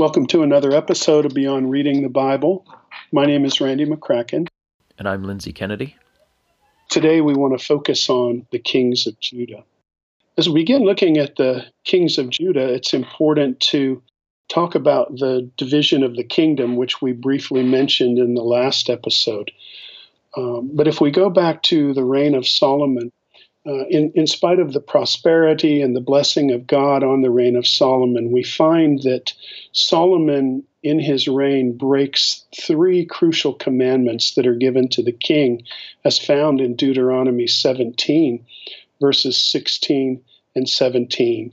Welcome to another episode of Beyond Reading the Bible. My name is Randy McCracken. And I'm Lindsay Kennedy. Today we want to focus on the kings of Judah. As we begin looking at the kings of Judah, it's important to talk about the division of the kingdom, which we briefly mentioned in the last episode. Um, but if we go back to the reign of Solomon, uh, in, in spite of the prosperity and the blessing of God on the reign of Solomon, we find that Solomon, in his reign, breaks three crucial commandments that are given to the king, as found in Deuteronomy 17, verses 16 and 17.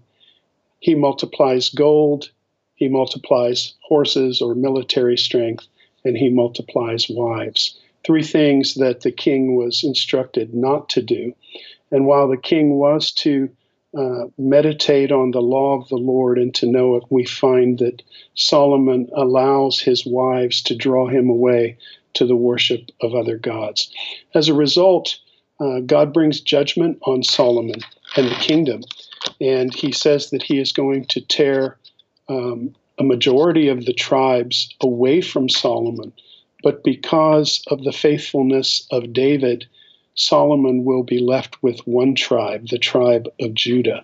He multiplies gold, he multiplies horses or military strength, and he multiplies wives. Three things that the king was instructed not to do. And while the king was to uh, meditate on the law of the Lord and to know it, we find that Solomon allows his wives to draw him away to the worship of other gods. As a result, uh, God brings judgment on Solomon and the kingdom. And he says that he is going to tear um, a majority of the tribes away from Solomon. But because of the faithfulness of David, Solomon will be left with one tribe, the tribe of Judah.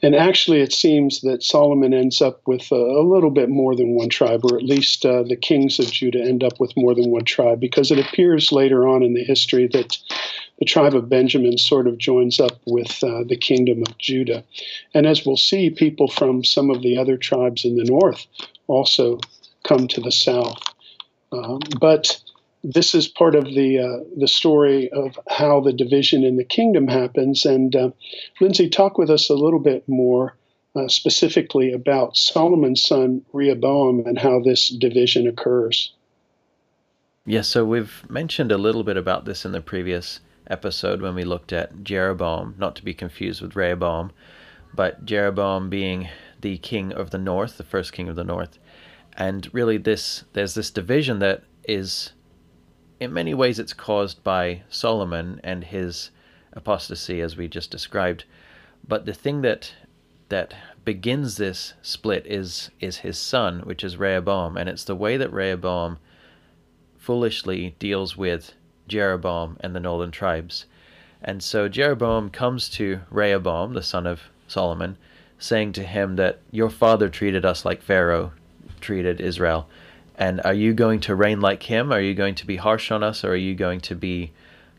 And actually, it seems that Solomon ends up with a, a little bit more than one tribe, or at least uh, the kings of Judah end up with more than one tribe, because it appears later on in the history that the tribe of Benjamin sort of joins up with uh, the kingdom of Judah. And as we'll see, people from some of the other tribes in the north also come to the south. Um, but this is part of the uh, the story of how the division in the kingdom happens. And uh, Lindsay, talk with us a little bit more uh, specifically about Solomon's son Rehoboam and how this division occurs. Yes, so we've mentioned a little bit about this in the previous episode when we looked at Jeroboam, not to be confused with Rehoboam, but Jeroboam being the king of the north, the first king of the north. And really this there's this division that is in many ways it's caused by Solomon and his apostasy as we just described. But the thing that that begins this split is is his son, which is Rehoboam, and it's the way that Rehoboam foolishly deals with Jeroboam and the northern tribes. And so Jeroboam comes to Rehoboam, the son of Solomon, saying to him that your father treated us like Pharaoh treated Israel. And are you going to reign like him? Are you going to be harsh on us? Or are you going to be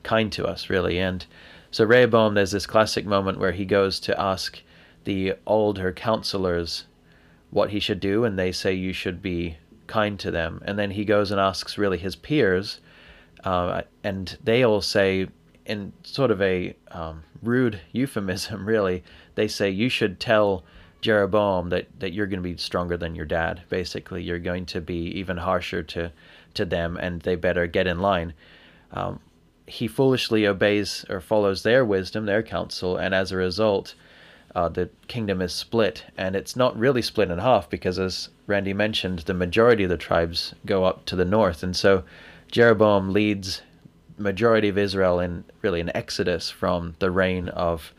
kind to us, really? And so Rehoboam, there's this classic moment where he goes to ask the older counselors what he should do, and they say you should be kind to them. And then he goes and asks really his peers, uh, and they all say, in sort of a um, rude euphemism, really, they say you should tell Jeroboam that, that you're going to be stronger than your dad. Basically, you're going to be even harsher to, to them, and they better get in line. Um, he foolishly obeys or follows their wisdom, their counsel, and as a result, uh, the kingdom is split. And it's not really split in half because, as Randy mentioned, the majority of the tribes go up to the north. And so Jeroboam leads majority of Israel in really an exodus from the reign of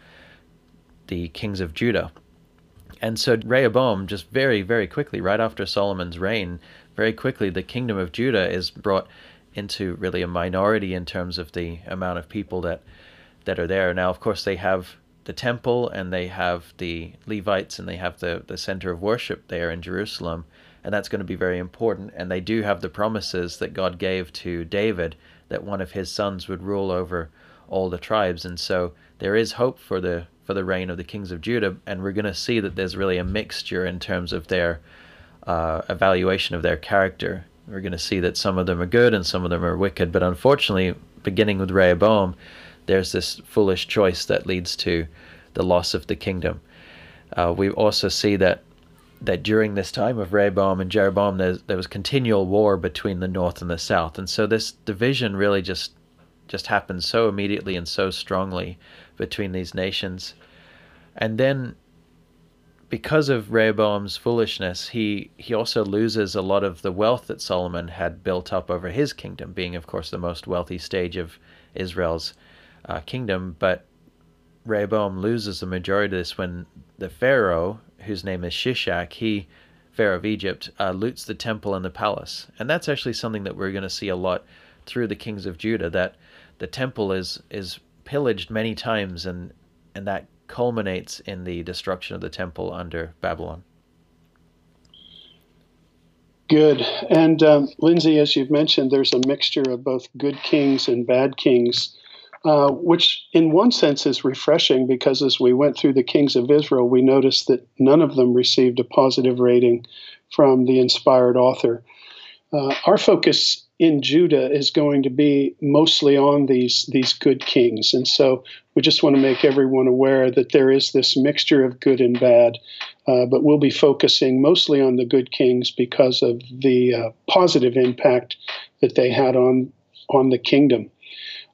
the kings of Judah. And so Rehoboam, just very, very quickly, right after Solomon's reign, very quickly, the kingdom of Judah is brought into really a minority in terms of the amount of people that that are there. Now, of course, they have the temple and they have the Levites and they have the, the center of worship there in Jerusalem, and that's going to be very important. And they do have the promises that God gave to David that one of his sons would rule over all the tribes. And so there is hope for the for the reign of the kings of Judah, and we're going to see that there's really a mixture in terms of their uh, evaluation of their character. We're going to see that some of them are good and some of them are wicked, but unfortunately, beginning with Rehoboam, there's this foolish choice that leads to the loss of the kingdom. Uh, we also see that that during this time of Rehoboam and Jeroboam, there was continual war between the north and the south, and so this division really just just happened so immediately and so strongly between these nations. And then because of Rehoboam's foolishness, he, he also loses a lot of the wealth that Solomon had built up over his kingdom, being, of course, the most wealthy stage of Israel's uh, kingdom. But Rehoboam loses the majority of this when the Pharaoh, whose name is Shishak, he Pharaoh of Egypt, uh, loots the temple and the palace. And that's actually something that we're going to see a lot through the kings of Judah, that the temple is, is pillaged many times, and, and that culminates in the destruction of the temple under Babylon. Good. And um, Lindsay, as you've mentioned, there's a mixture of both good kings and bad kings, uh, which in one sense is refreshing because as we went through the kings of Israel, we noticed that none of them received a positive rating from the inspired author. Uh, our focus in Judah is going to be mostly on these these good kings, and so we just want to make everyone aware that there is this mixture of good and bad. Uh, but we'll be focusing mostly on the good kings because of the uh, positive impact that they had on on the kingdom.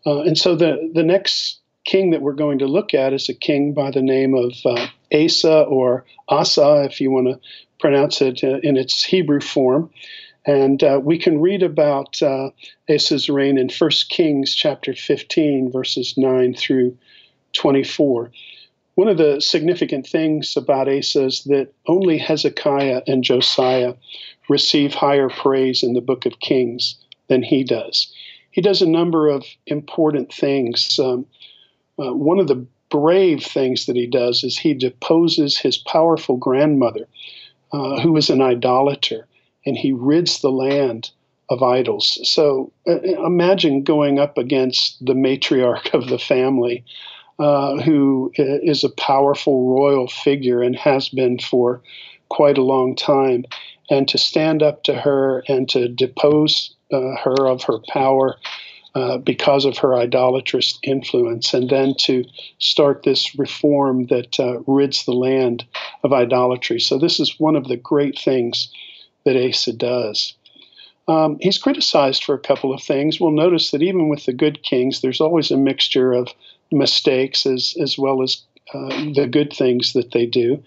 Uh, and so the the next king that we're going to look at is a king by the name of uh, Asa or Asa, if you want to pronounce it uh, in its Hebrew form. And uh, we can read about uh, Asa's reign in 1 Kings chapter 15, verses 9 through 24. One of the significant things about Asa is that only Hezekiah and Josiah receive higher praise in the book of Kings than he does. He does a number of important things. Um, uh, one of the brave things that he does is he deposes his powerful grandmother, uh, who was an idolater and he rids the land of idols. So uh, imagine going up against the matriarch of the family, uh, who is a powerful royal figure and has been for quite a long time, and to stand up to her and to depose uh, her of her power. Uh, because of her idolatrous influence, and then to start this reform that uh, rids the land of idolatry. So, this is one of the great things that Asa does. Um, he's criticized for a couple of things. We'll notice that even with the good kings, there's always a mixture of mistakes as, as well as uh, the good things that they do.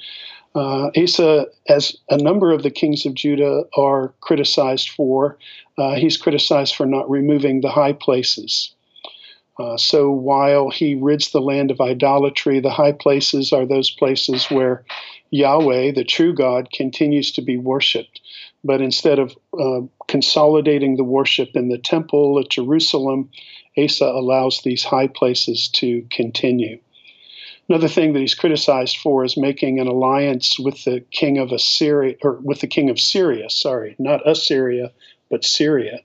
Uh, Asa, as a number of the kings of Judah are criticized for, uh, he's criticized for not removing the high places. Uh, so while he rids the land of idolatry, the high places are those places where Yahweh, the true God, continues to be worshiped. But instead of uh, consolidating the worship in the temple at Jerusalem, Asa allows these high places to continue. Another thing that he's criticized for is making an alliance with the king of Assyria, or with the king of Syria. Sorry, not Assyria, but Syria.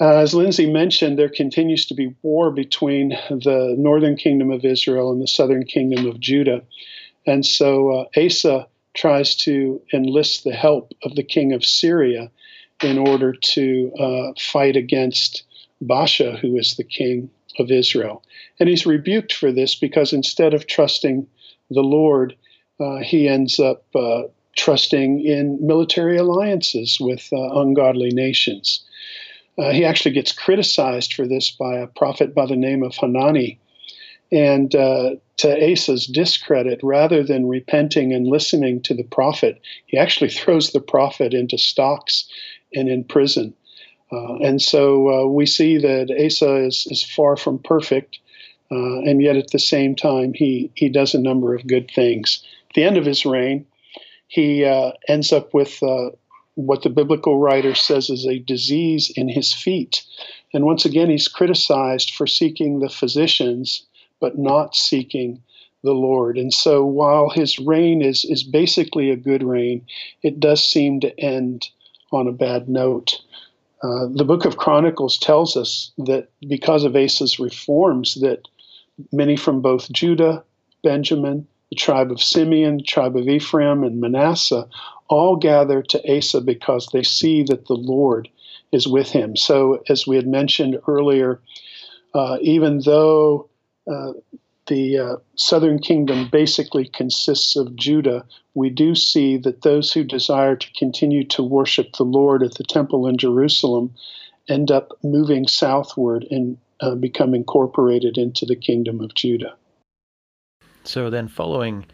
Uh, as Lindsay mentioned, there continues to be war between the northern kingdom of Israel and the southern kingdom of Judah. And so uh, Asa tries to enlist the help of the king of Syria in order to uh, fight against Baasha, who is the king of Israel. And he's rebuked for this because instead of trusting the Lord, uh, he ends up uh, trusting in military alliances with uh, ungodly nations. Uh, he actually gets criticized for this by a prophet by the name of Hanani, and uh, to Asa's discredit, rather than repenting and listening to the prophet, he actually throws the prophet into stocks and in prison. Uh, and so uh, we see that Asa is, is far from perfect, uh, and yet at the same time, he, he does a number of good things. At the end of his reign, he uh, ends up with uh, what the biblical writer says is a disease in his feet. And once again, he's criticized for seeking the physicians but not seeking the Lord. And so while his reign is, is basically a good reign, it does seem to end on a bad note. Uh, the book of Chronicles tells us that because of Asa's reforms, that many from both Judah, Benjamin, the tribe of Simeon, the tribe of Ephraim, and Manasseh all gather to Asa because they see that the Lord is with him. So, as we had mentioned earlier, uh, even though the uh, southern kingdom basically consists of Judah, we do see that those who desire to continue to worship the Lord at the temple in Jerusalem end up moving southward and uh, become incorporated into the kingdom of Judah. So then, following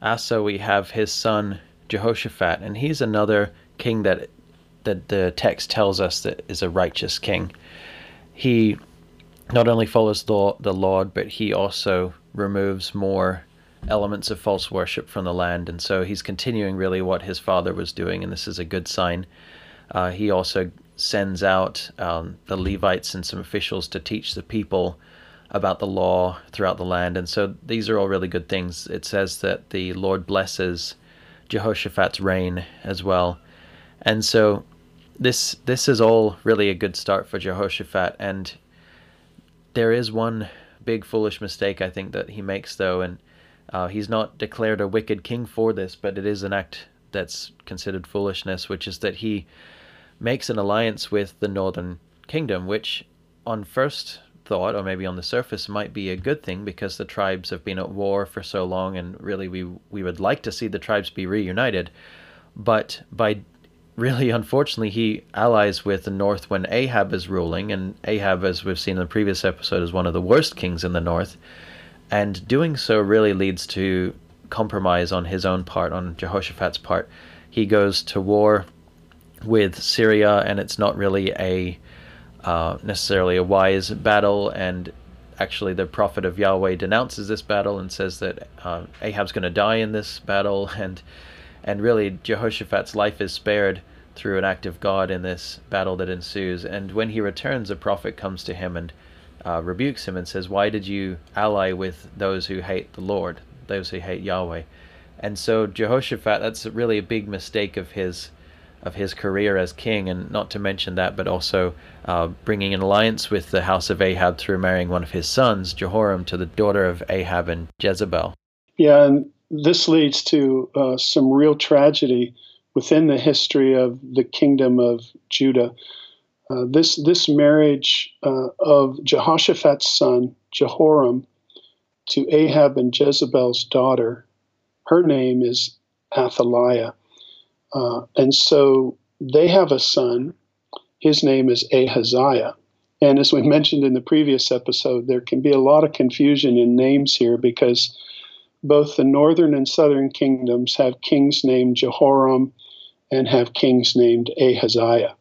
Asa, we have his son Jehoshaphat, and he's another king that that the text tells us that is a righteous king. He not only follows the, the Lord, but he also removes more elements of false worship from the land. And so he's continuing really what his father was doing, and this is a good sign. Uh, he also sends out um, the Levites and some officials to teach the people about the law throughout the land. And so these are all really good things. It says that the Lord blesses Jehoshaphat's reign as well. And so this this is all really a good start for Jehoshaphat and there is one big foolish mistake I think that he makes though and uh, he's not declared a wicked king for this but it is an act that's considered foolishness which is that he makes an alliance with the northern kingdom which on first thought or maybe on the surface might be a good thing because the tribes have been at war for so long and really we we would like to see the tribes be reunited. But by really, unfortunately, he allies with the north when Ahab is ruling, and Ahab, as we've seen in the previous episode, is one of the worst kings in the north. And doing so really leads to compromise on his own part, on Jehoshaphat's part. He goes to war with Syria, and it's not really a uh, necessarily a wise battle. And actually, the prophet of Yahweh denounces this battle and says that uh, Ahab's going to die in this battle, and and really Jehoshaphat's life is spared through an act of God in this battle that ensues. And when he returns, a prophet comes to him and uh, rebukes him and says, Why did you ally with those who hate the Lord, those who hate Yahweh? And so Jehoshaphat, that's really a big mistake of his of his career as king, and not to mention that, but also uh, bringing an alliance with the house of Ahab through marrying one of his sons, Jehoram, to the daughter of Ahab and Jezebel. Yeah, and this leads to uh, some real tragedy within the history of the kingdom of Judah. Uh, this this marriage uh, of Jehoshaphat's son Jehoram to Ahab and Jezebel's daughter, her name is Athaliah, uh, and so they have a son. His name is Ahaziah. And as we mentioned in the previous episode, there can be a lot of confusion in names here because both the northern and southern kingdoms have kings named Jehoram and have kings named Ahaziah.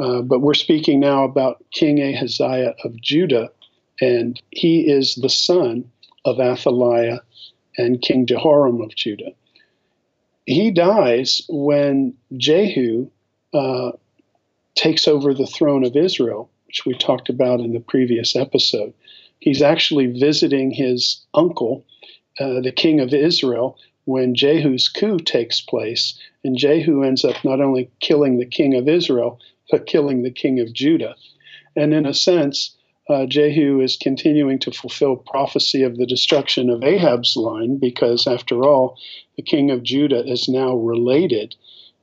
Uh, but we're speaking now about King Ahaziah of Judah, and he is the son of Athaliah and King Jehoram of Judah. He dies when Jehu uh, takes over the throne of Israel, which we talked about in the previous episode. He's actually visiting his uncle, uh, the king of Israel, when Jehu's coup takes place, and Jehu ends up not only killing the king of Israel, but killing the king of Judah. And in a sense, uh, Jehu is continuing to fulfill prophecy of the destruction of Ahab's line because, after all, the king of Judah is now related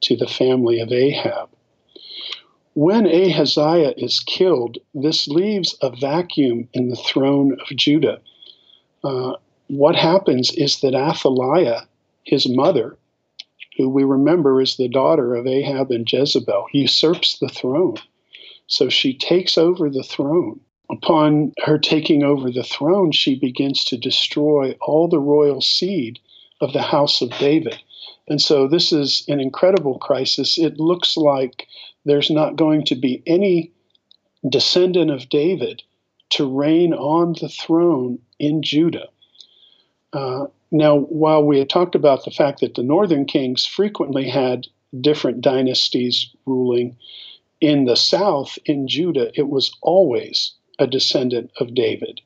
to the family of Ahab. When Ahaziah is killed, this leaves a vacuum in the throne of Judah. Uh, what happens is that Athaliah his mother, who we remember is the daughter of Ahab and Jezebel, usurps the throne. So she takes over the throne. Upon her taking over the throne, she begins to destroy all the royal seed of the house of David. And so this is an incredible crisis. It looks like there's not going to be any descendant of David to reign on the throne in Judah. Uh, now, while we had talked about the fact that the northern kings frequently had different dynasties ruling, in the south, in Judah, it was always a descendant of David.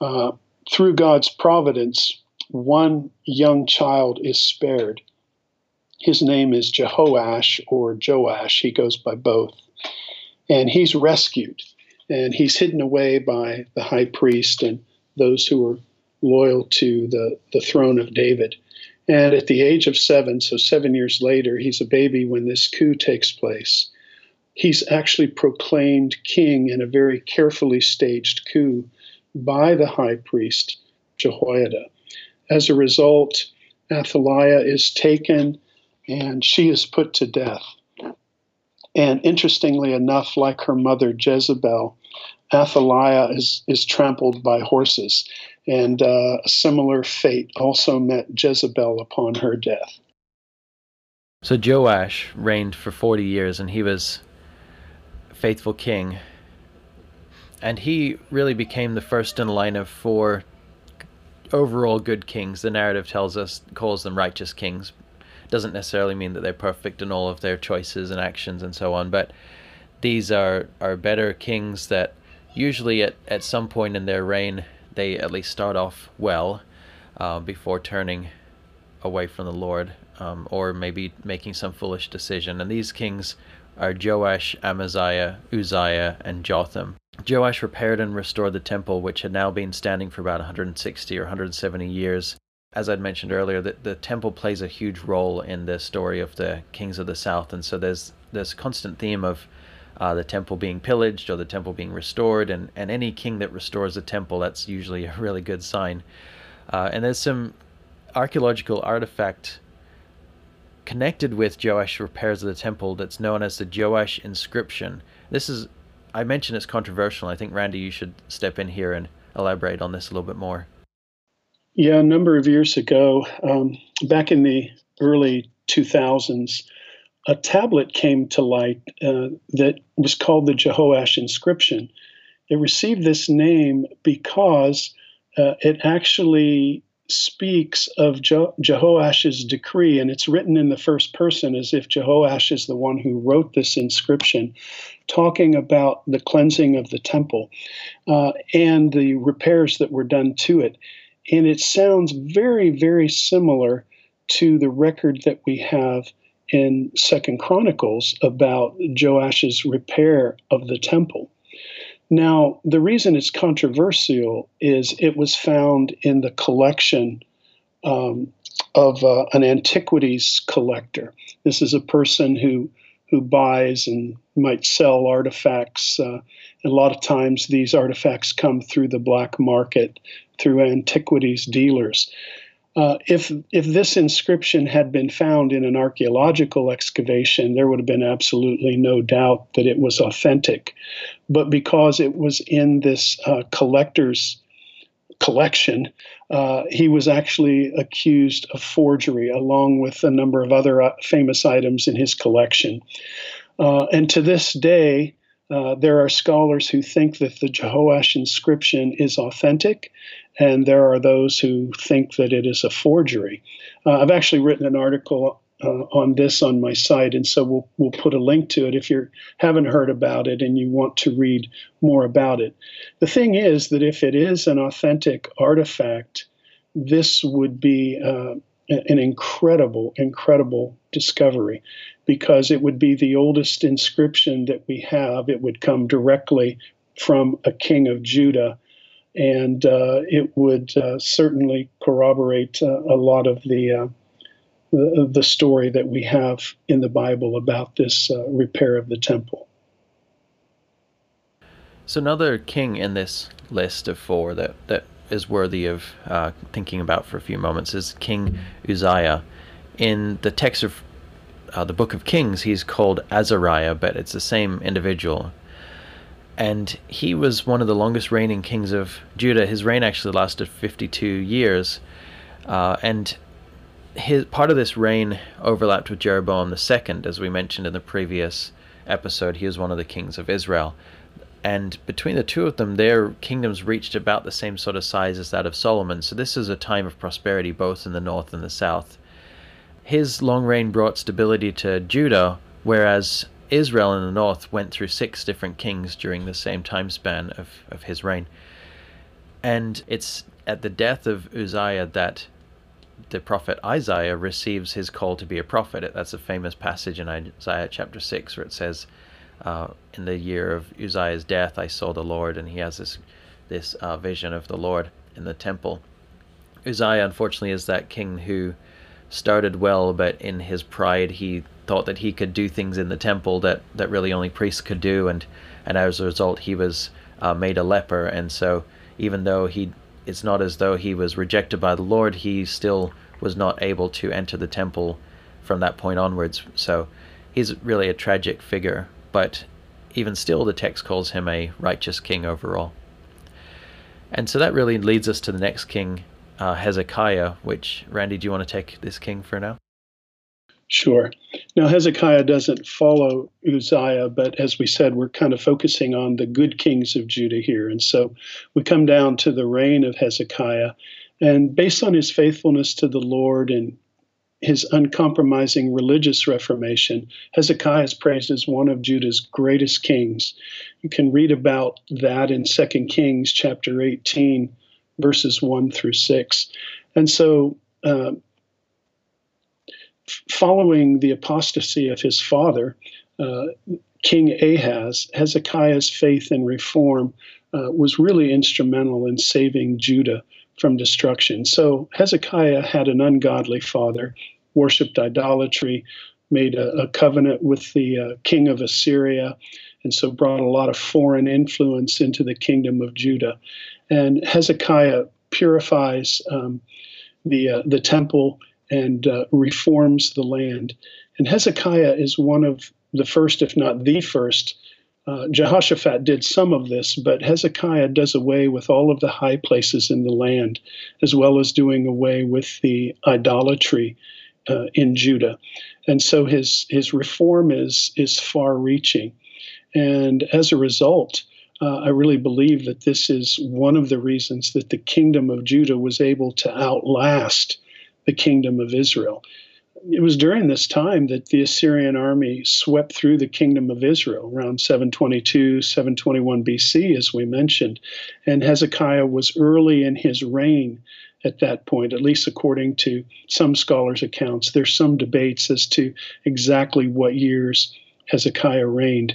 Uh, through God's providence, one young child is spared. His name is Jehoash or Joash, he goes by both. And he's rescued, and he's hidden away by the high priest and those who are loyal to the, the throne of David. And at the age of seven, so seven years later, he's a baby when this coup takes place. He's actually proclaimed king in a very carefully staged coup by the high priest Jehoiada. As a result, Athaliah is taken and she is put to death. And interestingly enough, like her mother Jezebel, Athaliah is, is trampled by horses. And uh, a similar fate also met Jezebel upon her death. So Joash reigned for 40 years and he was faithful king. And he really became the first in line of four overall good kings. The narrative tells us calls them righteous kings. Doesn't necessarily mean that they're perfect in all of their choices and actions and so on, but these are are better kings that usually at, at some point in their reign they at least start off well uh, before turning away from the Lord um, or maybe making some foolish decision. And these kings are Joash, Amaziah, Uzziah, and Jotham. Joash repaired and restored the temple, which had now been standing for about 160 or 170 years. As I'd mentioned earlier, the, the temple plays a huge role in the story of the kings of the south, and so there's this constant theme of uh, the temple being pillaged or the temple being restored, and, and any king that restores a temple, that's usually a really good sign. Uh, and there's some archaeological artifact connected with Joash repairs of the temple that's known as the Joash inscription. This is, I mentioned it's controversial. I think, Randy, you should step in here and elaborate on this a little bit more. Yeah, a number of years ago, um, back in the early 2000s, a tablet came to light uh, that was called the Jehoash inscription. It received this name because uh, it actually speaks of Je- Jehoash's decree, and it's written in the first person as if Jehoash is the one who wrote this inscription, talking about the cleansing of the temple uh, and the repairs that were done to it. And it sounds very, very similar to the record that we have in Second Chronicles about Joash's repair of the temple. Now, the reason it's controversial is it was found in the collection um, of uh, an antiquities collector. This is a person who who buys and might sell artifacts. Uh, a lot of times, these artifacts come through the black market through antiquities dealers. Uh, if if this inscription had been found in an archaeological excavation, there would have been absolutely no doubt that it was authentic. But because it was in this uh, collector's collection, uh, he was actually accused of forgery, along with a number of other uh, famous items in his collection. Uh, and to this day, uh, there are scholars who think that the Jehoash inscription is authentic, and there are those who think that it is a forgery. Uh, I've actually written an article uh, on this on my site, and so we'll we'll put a link to it if you haven't heard about it and you want to read more about it. The thing is that if it is an authentic artifact, this would be uh, an incredible, incredible discovery because it would be the oldest inscription that we have. It would come directly from a king of Judah, and uh, it would uh, certainly corroborate uh, a lot of the, the, the story that we have in the Bible about this repair of the temple. So another king in this list of four that that is worthy of uh, thinking about for a few moments is King Uzziah. In the text of uh, the Book of Kings, he's called Azariah, but it's the same individual. And he was one of the longest reigning kings of Judah. His reign actually lasted 52 years. Uh, and his part of this reign overlapped with Jeroboam II, as we mentioned in the previous episode. He was one of the kings of Israel. And between the two of them, their kingdoms reached about the same sort of size as that of Solomon. So this is a time of prosperity both in the north and the south. His long reign brought stability to Judah, whereas Israel in the north went through six different kings during the same time span of, of his reign. And it's at the death of Uzziah that the prophet Isaiah receives his call to be a prophet. That's a famous passage in Isaiah chapter 6 where it says, uh, in the year of Uzziah's death, I saw the Lord, and he has this this uh, vision of the Lord in the temple. Uzziah, unfortunately, is that king who started well, but in his pride, he thought that he could do things in the temple that, that really only priests could do, and and as a result, he was uh, made a leper. And so, even though he, it's not as though he was rejected by the Lord, he still was not able to enter the temple from that point onwards. So, he's really a tragic figure but even still, the text calls him a righteous king overall. And so that really leads us to the next king, uh, Hezekiah, which, Randy, do you want to take this king for now? Sure. Now, Hezekiah doesn't follow Uzziah, but as we said, we're kind of focusing on the good kings of Judah here. And so we come down to the reign of Hezekiah. And based on his faithfulness to the Lord and his uncompromising religious reformation, Hezekiah is praised as one of Judah's greatest kings. You can read about that in 2 Kings chapter 18, verses 1 through 6. And so, uh, following the apostasy of his father, uh, King Ahaz, Hezekiah's faith and reform uh, was really instrumental in saving Judah from destruction. So Hezekiah had an ungodly father, worshipped idolatry, made a, a covenant with the uh, king of Assyria, and so brought a lot of foreign influence into the kingdom of Judah. And Hezekiah purifies um, the uh, the temple and uh, reforms the land. And Hezekiah is one of the first, if not the first. Uh, Jehoshaphat did some of this, but Hezekiah does away with all of the high places in the land, as well as doing away with the idolatry uh, in Judah. And so his his reform is is far reaching, and as a result, uh, I really believe that this is one of the reasons that the kingdom of Judah was able to outlast the kingdom of Israel it was during this time that the Assyrian army swept through the kingdom of Israel around 722, 721 BC, as we mentioned. And Hezekiah was early in his reign at that point, at least according to some scholars' accounts. There's some debates as to exactly what years Hezekiah reigned.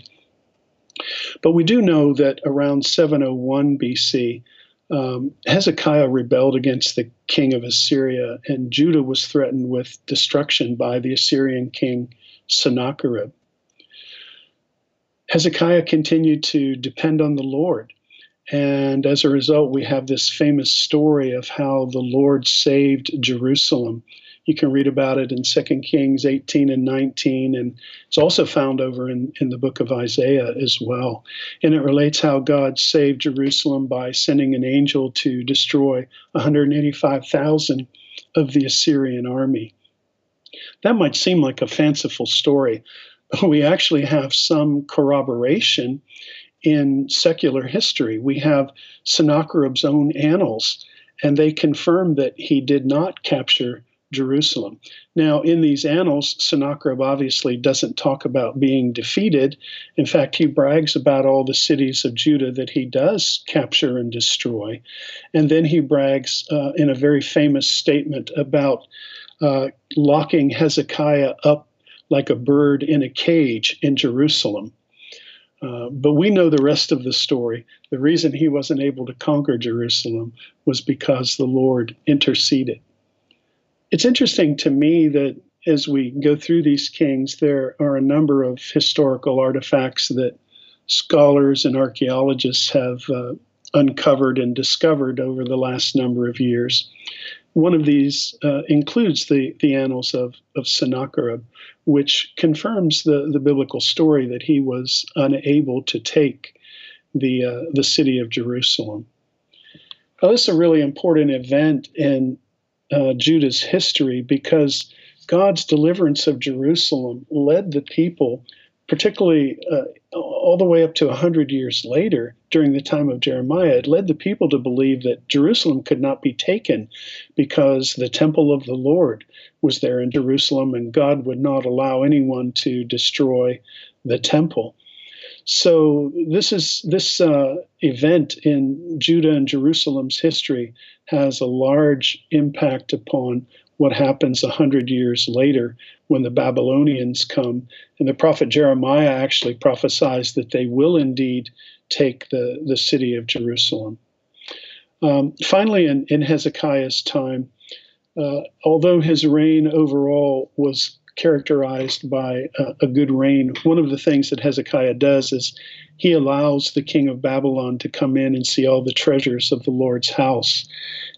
But we do know that around 701 BC, um, Hezekiah rebelled against the king of Assyria, and Judah was threatened with destruction by the Assyrian king Sennacherib. Hezekiah continued to depend on the Lord. And as a result, we have this famous story of how the Lord saved Jerusalem you can read about it in 2 Kings 18 and 19, and it's also found over in, in the book of Isaiah as well. And it relates how God saved Jerusalem by sending an angel to destroy 185,000 of the Assyrian army. That might seem like a fanciful story, but we actually have some corroboration in secular history. We have Sennacherib's own annals, and they confirm that he did not capture Jerusalem. Now, in these annals, Sennacherib obviously doesn't talk about being defeated. In fact, he brags about all the cities of Judah that he does capture and destroy. And then he brags uh, in a very famous statement about uh, locking Hezekiah up like a bird in a cage in Jerusalem. Uh, but we know the rest of the story. The reason he wasn't able to conquer Jerusalem was because the Lord interceded it's interesting to me that as we go through these kings, there are a number of historical artifacts that scholars and archaeologists have uh, uncovered and discovered over the last number of years. One of these uh, includes the, the annals of, of Sennacherib, which confirms the, the biblical story that he was unable to take the, uh, the city of Jerusalem. Now, this is a really important event in uh, Judah's history because God's deliverance of Jerusalem led the people, particularly uh, all the way up to 100 years later, during the time of Jeremiah, it led the people to believe that Jerusalem could not be taken because the temple of the Lord was there in Jerusalem and God would not allow anyone to destroy the temple. So this is this uh, event in Judah and Jerusalem's history has a large impact upon what happens a hundred years later when the Babylonians come. And the prophet Jeremiah actually prophesies that they will indeed take the, the city of Jerusalem. Um, finally, in, in Hezekiah's time, uh, although his reign overall was characterized by a, a good reign. One of the things that Hezekiah does is he allows the king of Babylon to come in and see all the treasures of the Lord's house.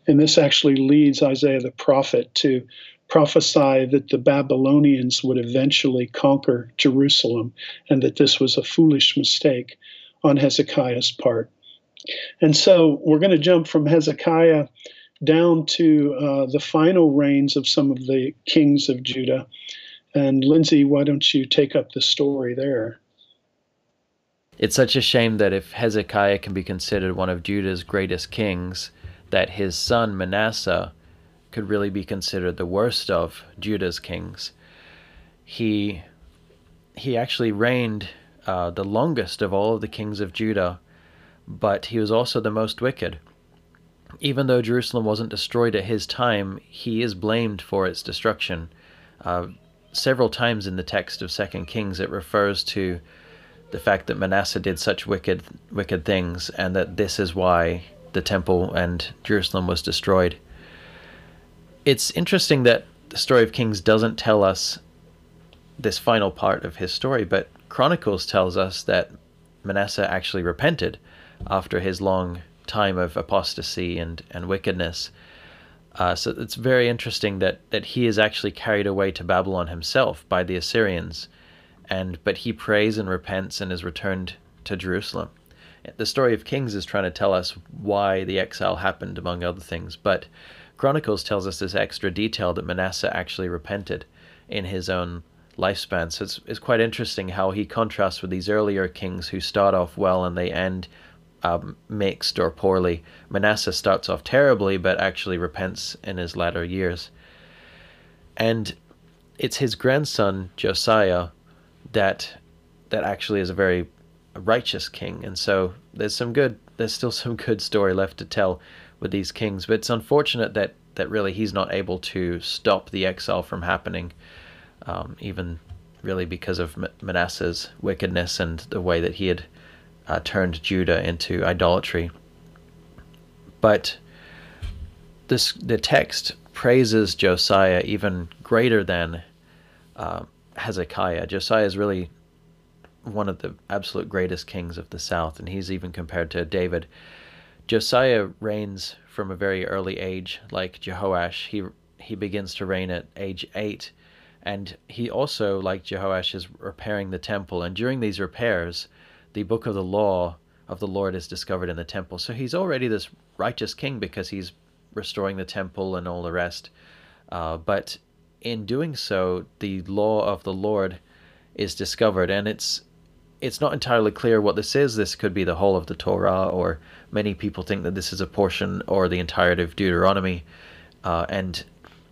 And this actually leads Isaiah the prophet to prophesy that the Babylonians would eventually conquer Jerusalem and that this was a foolish mistake on Hezekiah's part. And so we're going to jump from Hezekiah down to uh, the final reigns of some of the kings of Judah. And Lindsay, why don't you take up the story there? It's such a shame that if Hezekiah can be considered one of Judah's greatest kings, that his son Manasseh could really be considered the worst of Judah's kings. He he actually reigned uh, the longest of all of the kings of Judah, but he was also the most wicked. Even though Jerusalem wasn't destroyed at his time, he is blamed for its destruction. Uh, several times in the text of Second Kings, it refers to the fact that Manasseh did such wicked wicked things, and that this is why the temple and Jerusalem was destroyed. It's interesting that the story of Kings doesn't tell us this final part of his story, but Chronicles tells us that Manasseh actually repented after his long time of apostasy and, and wickedness. Uh, so it's very interesting that, that he is actually carried away to Babylon himself by the Assyrians, and but he prays and repents and is returned to Jerusalem. The story of Kings is trying to tell us why the exile happened, among other things, but Chronicles tells us this extra detail that Manasseh actually repented in his own lifespan. So it's, it's quite interesting how he contrasts with these earlier kings who start off well and they end um, mixed or poorly. Manasseh starts off terribly, but actually repents in his latter years. And it's his grandson Josiah that that actually is a very righteous king, and so there's some good. There's still some good story left to tell with these kings, but it's unfortunate that that really he's not able to stop the exile from happening, um, even really because of Manasseh's wickedness and the way that he had uh, turned Judah into idolatry. But this the text praises Josiah even greater than uh, Hezekiah. Josiah is really one of the absolute greatest kings of the south, and he's even compared to David. Josiah reigns from a very early age, like Jehoash. He he begins to reign at age eight, and he also, like Jehoash, is repairing the temple. And during these repairs, the book of the law of the Lord is discovered in the temple. So he's already this righteous king because he's restoring the temple and all the rest. Uh, but in doing so, the law of the Lord is discovered, and it's it's not entirely clear what this is. This could be the whole of the Torah, or many people think that this is a portion or the entirety of Deuteronomy. Uh, and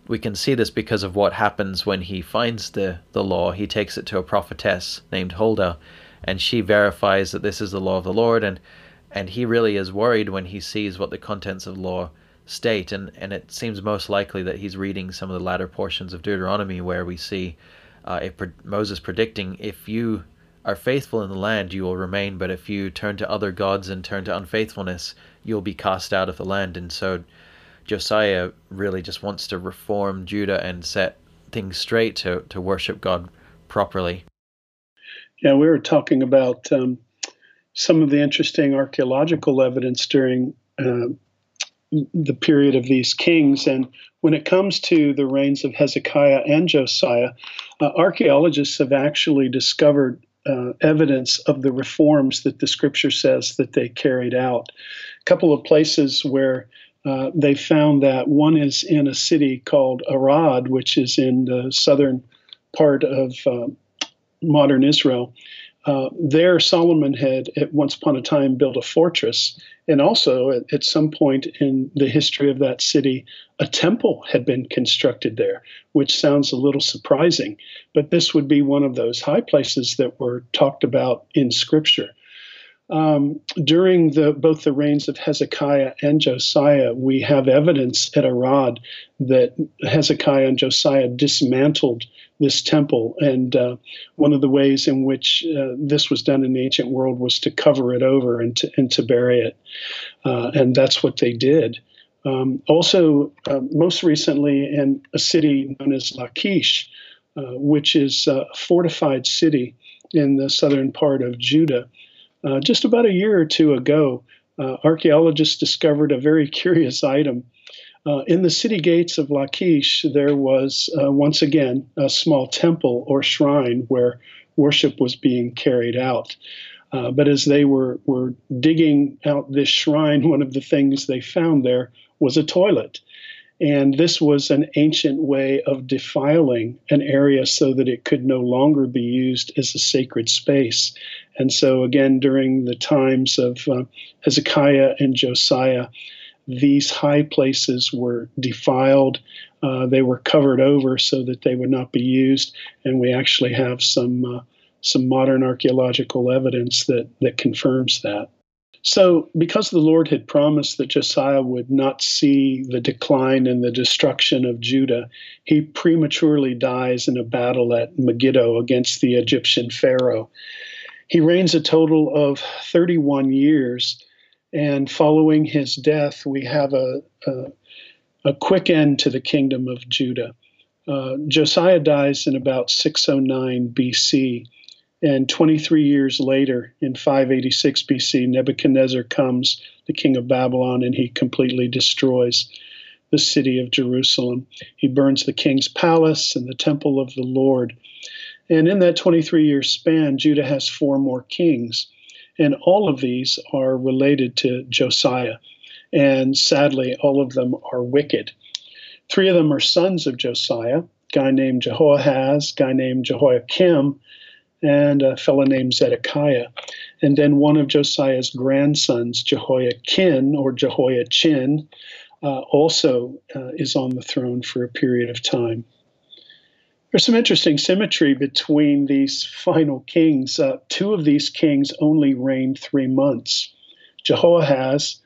we can see this because of what happens when he finds the, the law. He takes it to a prophetess named Huldah, and she verifies that this is the law of the Lord and and he really is worried when he sees what the contents of law state and and it seems most likely that he's reading some of the latter portions of Deuteronomy where we see uh, if Moses predicting if you are faithful in the land you will remain but if you turn to other gods and turn to unfaithfulness you'll be cast out of the land. And so Josiah really just wants to reform Judah and set things straight to to worship God properly yeah, we were talking about um, some of the interesting archaeological evidence during uh, the period of these kings. And when it comes to the reigns of Hezekiah and Josiah, uh, archaeologists have actually discovered uh, evidence of the reforms that the scripture says that they carried out. A couple of places where uh, they found that one is in a city called Arad, which is in the southern part of uh, modern Israel. Uh, there, Solomon had at once upon a time built a fortress, and also at, at, some point in the history of that city, a temple had been constructed there, which sounds a little surprising. But this would be one of those high places that were talked about in Scripture. Um, during the, both the reigns of Hezekiah and Josiah, we have evidence at Arad that Hezekiah and Josiah dismantled this temple. And uh, one of the ways in which uh, this was done in the ancient world was to cover it over and to, and to bury it. Uh, and that's what they did. Um, also, uh, most recently, in a city known as Lachish, uh, which is a fortified city in the southern part of Judah, uh, just about a year or two ago, archaeologists discovered a very curious item uh, in the city gates of Lachish, there was uh, once again a small temple or shrine where worship was being carried out. Uh, but as they were, were digging out this shrine, one of the things they found there was a toilet. And this was an ancient way of defiling an area so that it could no longer be used as a sacred space. And so, again, during the times of uh, Hezekiah and Josiah, these high places were defiled. Uh, they were covered over so that they would not be used, and we actually have some uh, some modern archaeological evidence that that confirms that. So, because the Lord had promised that Josiah would not see the decline and the destruction of Judah, he prematurely dies in a battle at Megiddo against the Egyptian Pharaoh. He reigns a total of 31 years, and following his death, we have a, a, a quick end to the kingdom of Judah. Uh, Josiah dies in about 609 BC. And 23 years later, in 586 BC, Nebuchadnezzar comes, the king of Babylon, and he completely destroys the city of Jerusalem. He burns the king's palace and the temple of the Lord. And in that 23 year span, Judah has four more kings. And all of these are related to Josiah. And sadly, all of them are wicked. Three of them are sons of Josiah, guy named Jehoahaz, guy named Jehoiakim, and a fellow named Zedekiah. And then one of Josiah's grandsons, Jehoiakim or Jehoiachin, uh, also uh, is on the throne for a period of time. There's some interesting symmetry between these final kings. Uh, two of these kings only reigned three months. Jehoahaz,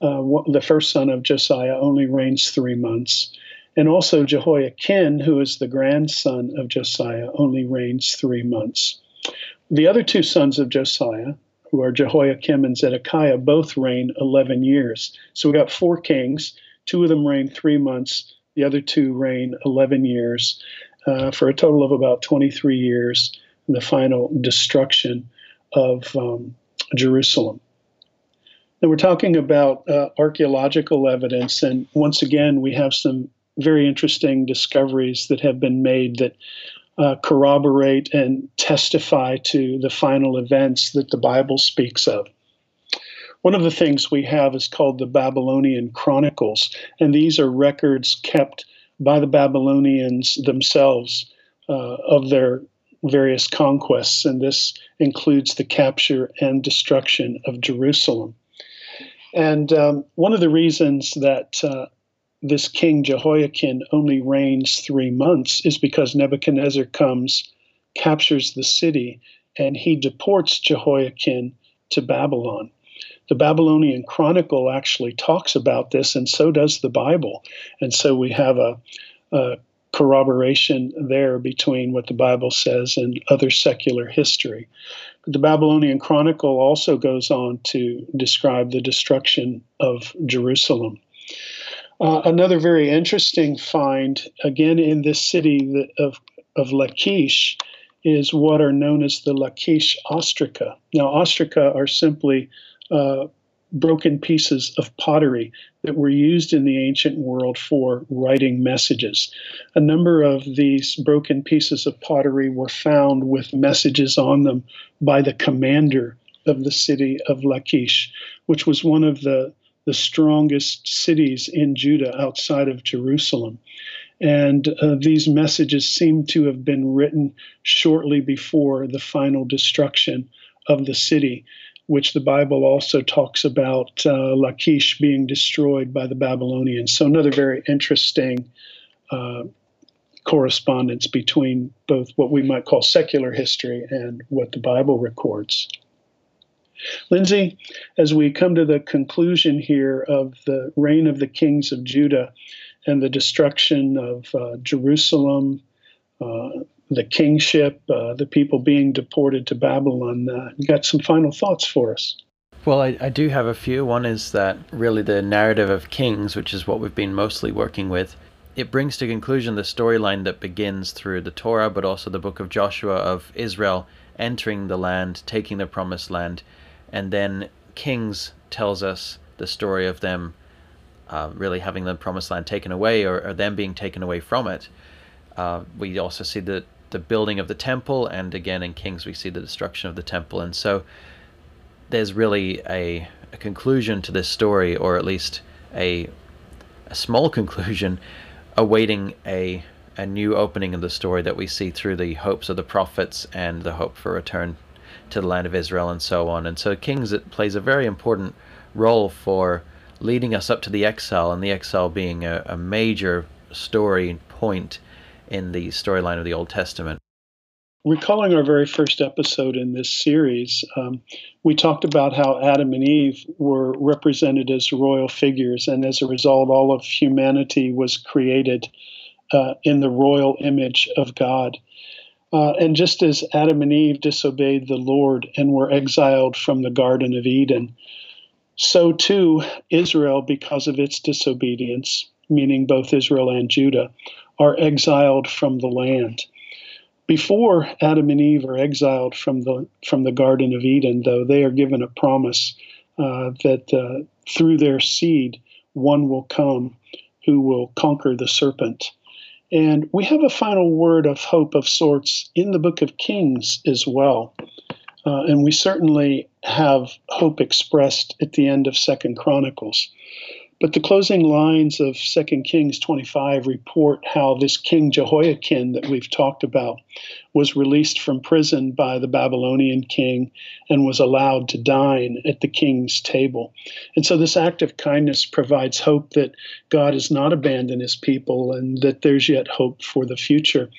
uh, the first son of Josiah, only reigns three months. And also Jehoiachin, who is the grandson of Josiah, only reigns three months. The other two sons of Josiah, who are Jehoiakim and Zedekiah, both reign 11 years. So we got four kings. Two of them reign three months, the other two reign 11 years, uh, for a total of about 23 years, the final destruction of um, Jerusalem. Now we're talking about uh, archaeological evidence, and once again, we have some very interesting discoveries that have been made that uh, corroborate and testify to the final events that the Bible speaks of. One of the things we have is called the Babylonian Chronicles, and these are records kept by the Babylonians themselves uh, of their various conquests, and this includes the capture and destruction of Jerusalem. And um, one of the reasons that uh, this king Jehoiachin only reigns three months is because Nebuchadnezzar comes, captures the city, and he deports Jehoiachin to Babylon. The Babylonian Chronicle actually talks about this, and so does the Bible. And so we have a, a corroboration there between what the Bible says and other secular history. The Babylonian Chronicle also goes on to describe the destruction of Jerusalem. Uh, another very interesting find, again in this city of, of Lachish, is what are known as the Lachish ostraca. Now, ostraca are simply uh, broken pieces of pottery that were used in the ancient world for writing messages. A number of these broken pieces of pottery were found with messages on them by the commander of the city of Lachish, which was one of the the strongest cities in Judah outside of Jerusalem. And uh, these messages seem to have been written shortly before the final destruction of the city, which the Bible also talks about uh, Lachish being destroyed by the Babylonians. So, another very interesting uh, correspondence between both what we might call secular history and what the Bible records. Lindsay, as we come to the conclusion here of the reign of the kings of Judah and the destruction of uh, Jerusalem, uh, the kingship, uh, the people being deported to Babylon, uh, got some final thoughts for us. Well, I, I do have a few. One is that really the narrative of kings, which is what we've been mostly working with, it brings to conclusion the storyline that begins through the Torah, but also the book of Joshua of Israel entering the land, taking the promised land, and then Kings tells us the story of them uh, really having the promised land taken away or, or them being taken away from it. Uh, we also see the, the building of the temple, and again in Kings we see the destruction of the temple. And so there's really a, a conclusion to this story, or at least a, a small conclusion, awaiting a, a new opening of the story that we see through the hopes of the prophets and the hope for return to the land of Israel and so on. And so Kings it plays a very important role for leading us up to the exile, and the exile being a, a major story point in the storyline of the Old Testament. Recalling our very first episode in this series, um, we talked about how Adam and Eve were represented as royal figures, and as a result, all of humanity was created uh, in the royal image of God. Uh, and just as Adam and Eve disobeyed the Lord and were exiled from the Garden of Eden, so too Israel, because of its disobedience, meaning both Israel and Judah, are exiled from the land. Before Adam and Eve are exiled from the from the Garden of Eden, though, they are given a promise uh, that uh, through their seed one will come who will conquer the serpent. And we have a final word of hope of sorts in the book of Kings as well. Uh, and we certainly have hope expressed at the end of Second Chronicles. But the closing lines of 2 Kings 25 report how this King Jehoiachin that we've talked about was released from prison by the Babylonian king and was allowed to dine at the king's table. And so this act of kindness provides hope that God has not abandoned his people and that there's yet hope for the future.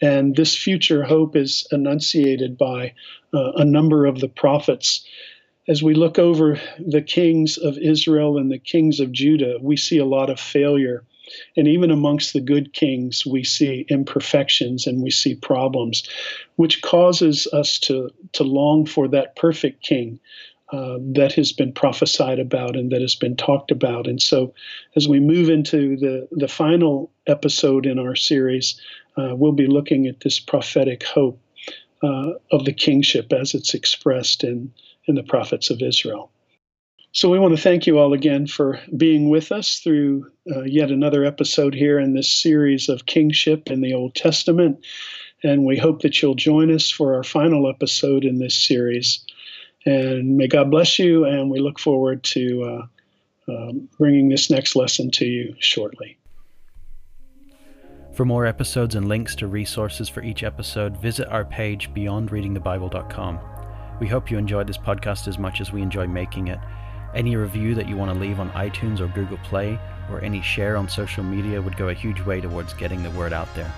And this future hope is enunciated by uh, a number of the prophets as we look over the kings of Israel and the kings of Judah, we see a lot of failure. And even amongst the good kings, we see imperfections and we see problems, which causes us to, to long for that perfect king uh, that has been prophesied about and that has been talked about. And so, as we move into the, the final episode in our series, uh, we'll be looking at this prophetic hope uh, of the kingship as it's expressed in in the prophets of Israel. So we want to thank you all again for being with us through uh, yet another episode here in this series of kingship in the Old Testament. And we hope that you'll join us for our final episode in this series. And may God bless you, and we look forward to uh, um, bringing this next lesson to you shortly. For more episodes and links to resources for each episode, visit our page beyondreadingthebible.com. We hope you enjoyed this podcast as much as we enjoy making it. Any review that you want to leave on iTunes or Google Play, or any share on social media would go a huge way towards getting the word out there.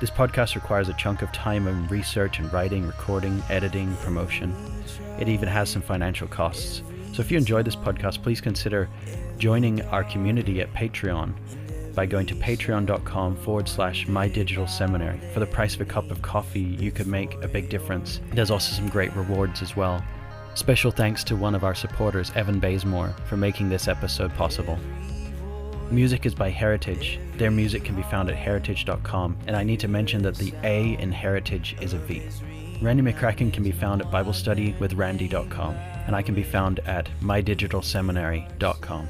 This podcast requires a chunk of time and research and writing, recording, editing, promotion. It even has some financial costs. So if you enjoyed this podcast, please consider joining our community at Patreon by going to patreon.com forward slash my digital seminary. For the price of a cup of coffee, you could make a big difference. There's also some great rewards as well. Special thanks to one of our supporters, Evan Bazemore, for making this episode possible. Music is by Heritage. Their music can be found at heritage.com, and I need to mention that the A in Heritage is a V. Randy McCracken can be found at BibleStudyWithRandy.com, and I can be found at mydigitalseminary.com.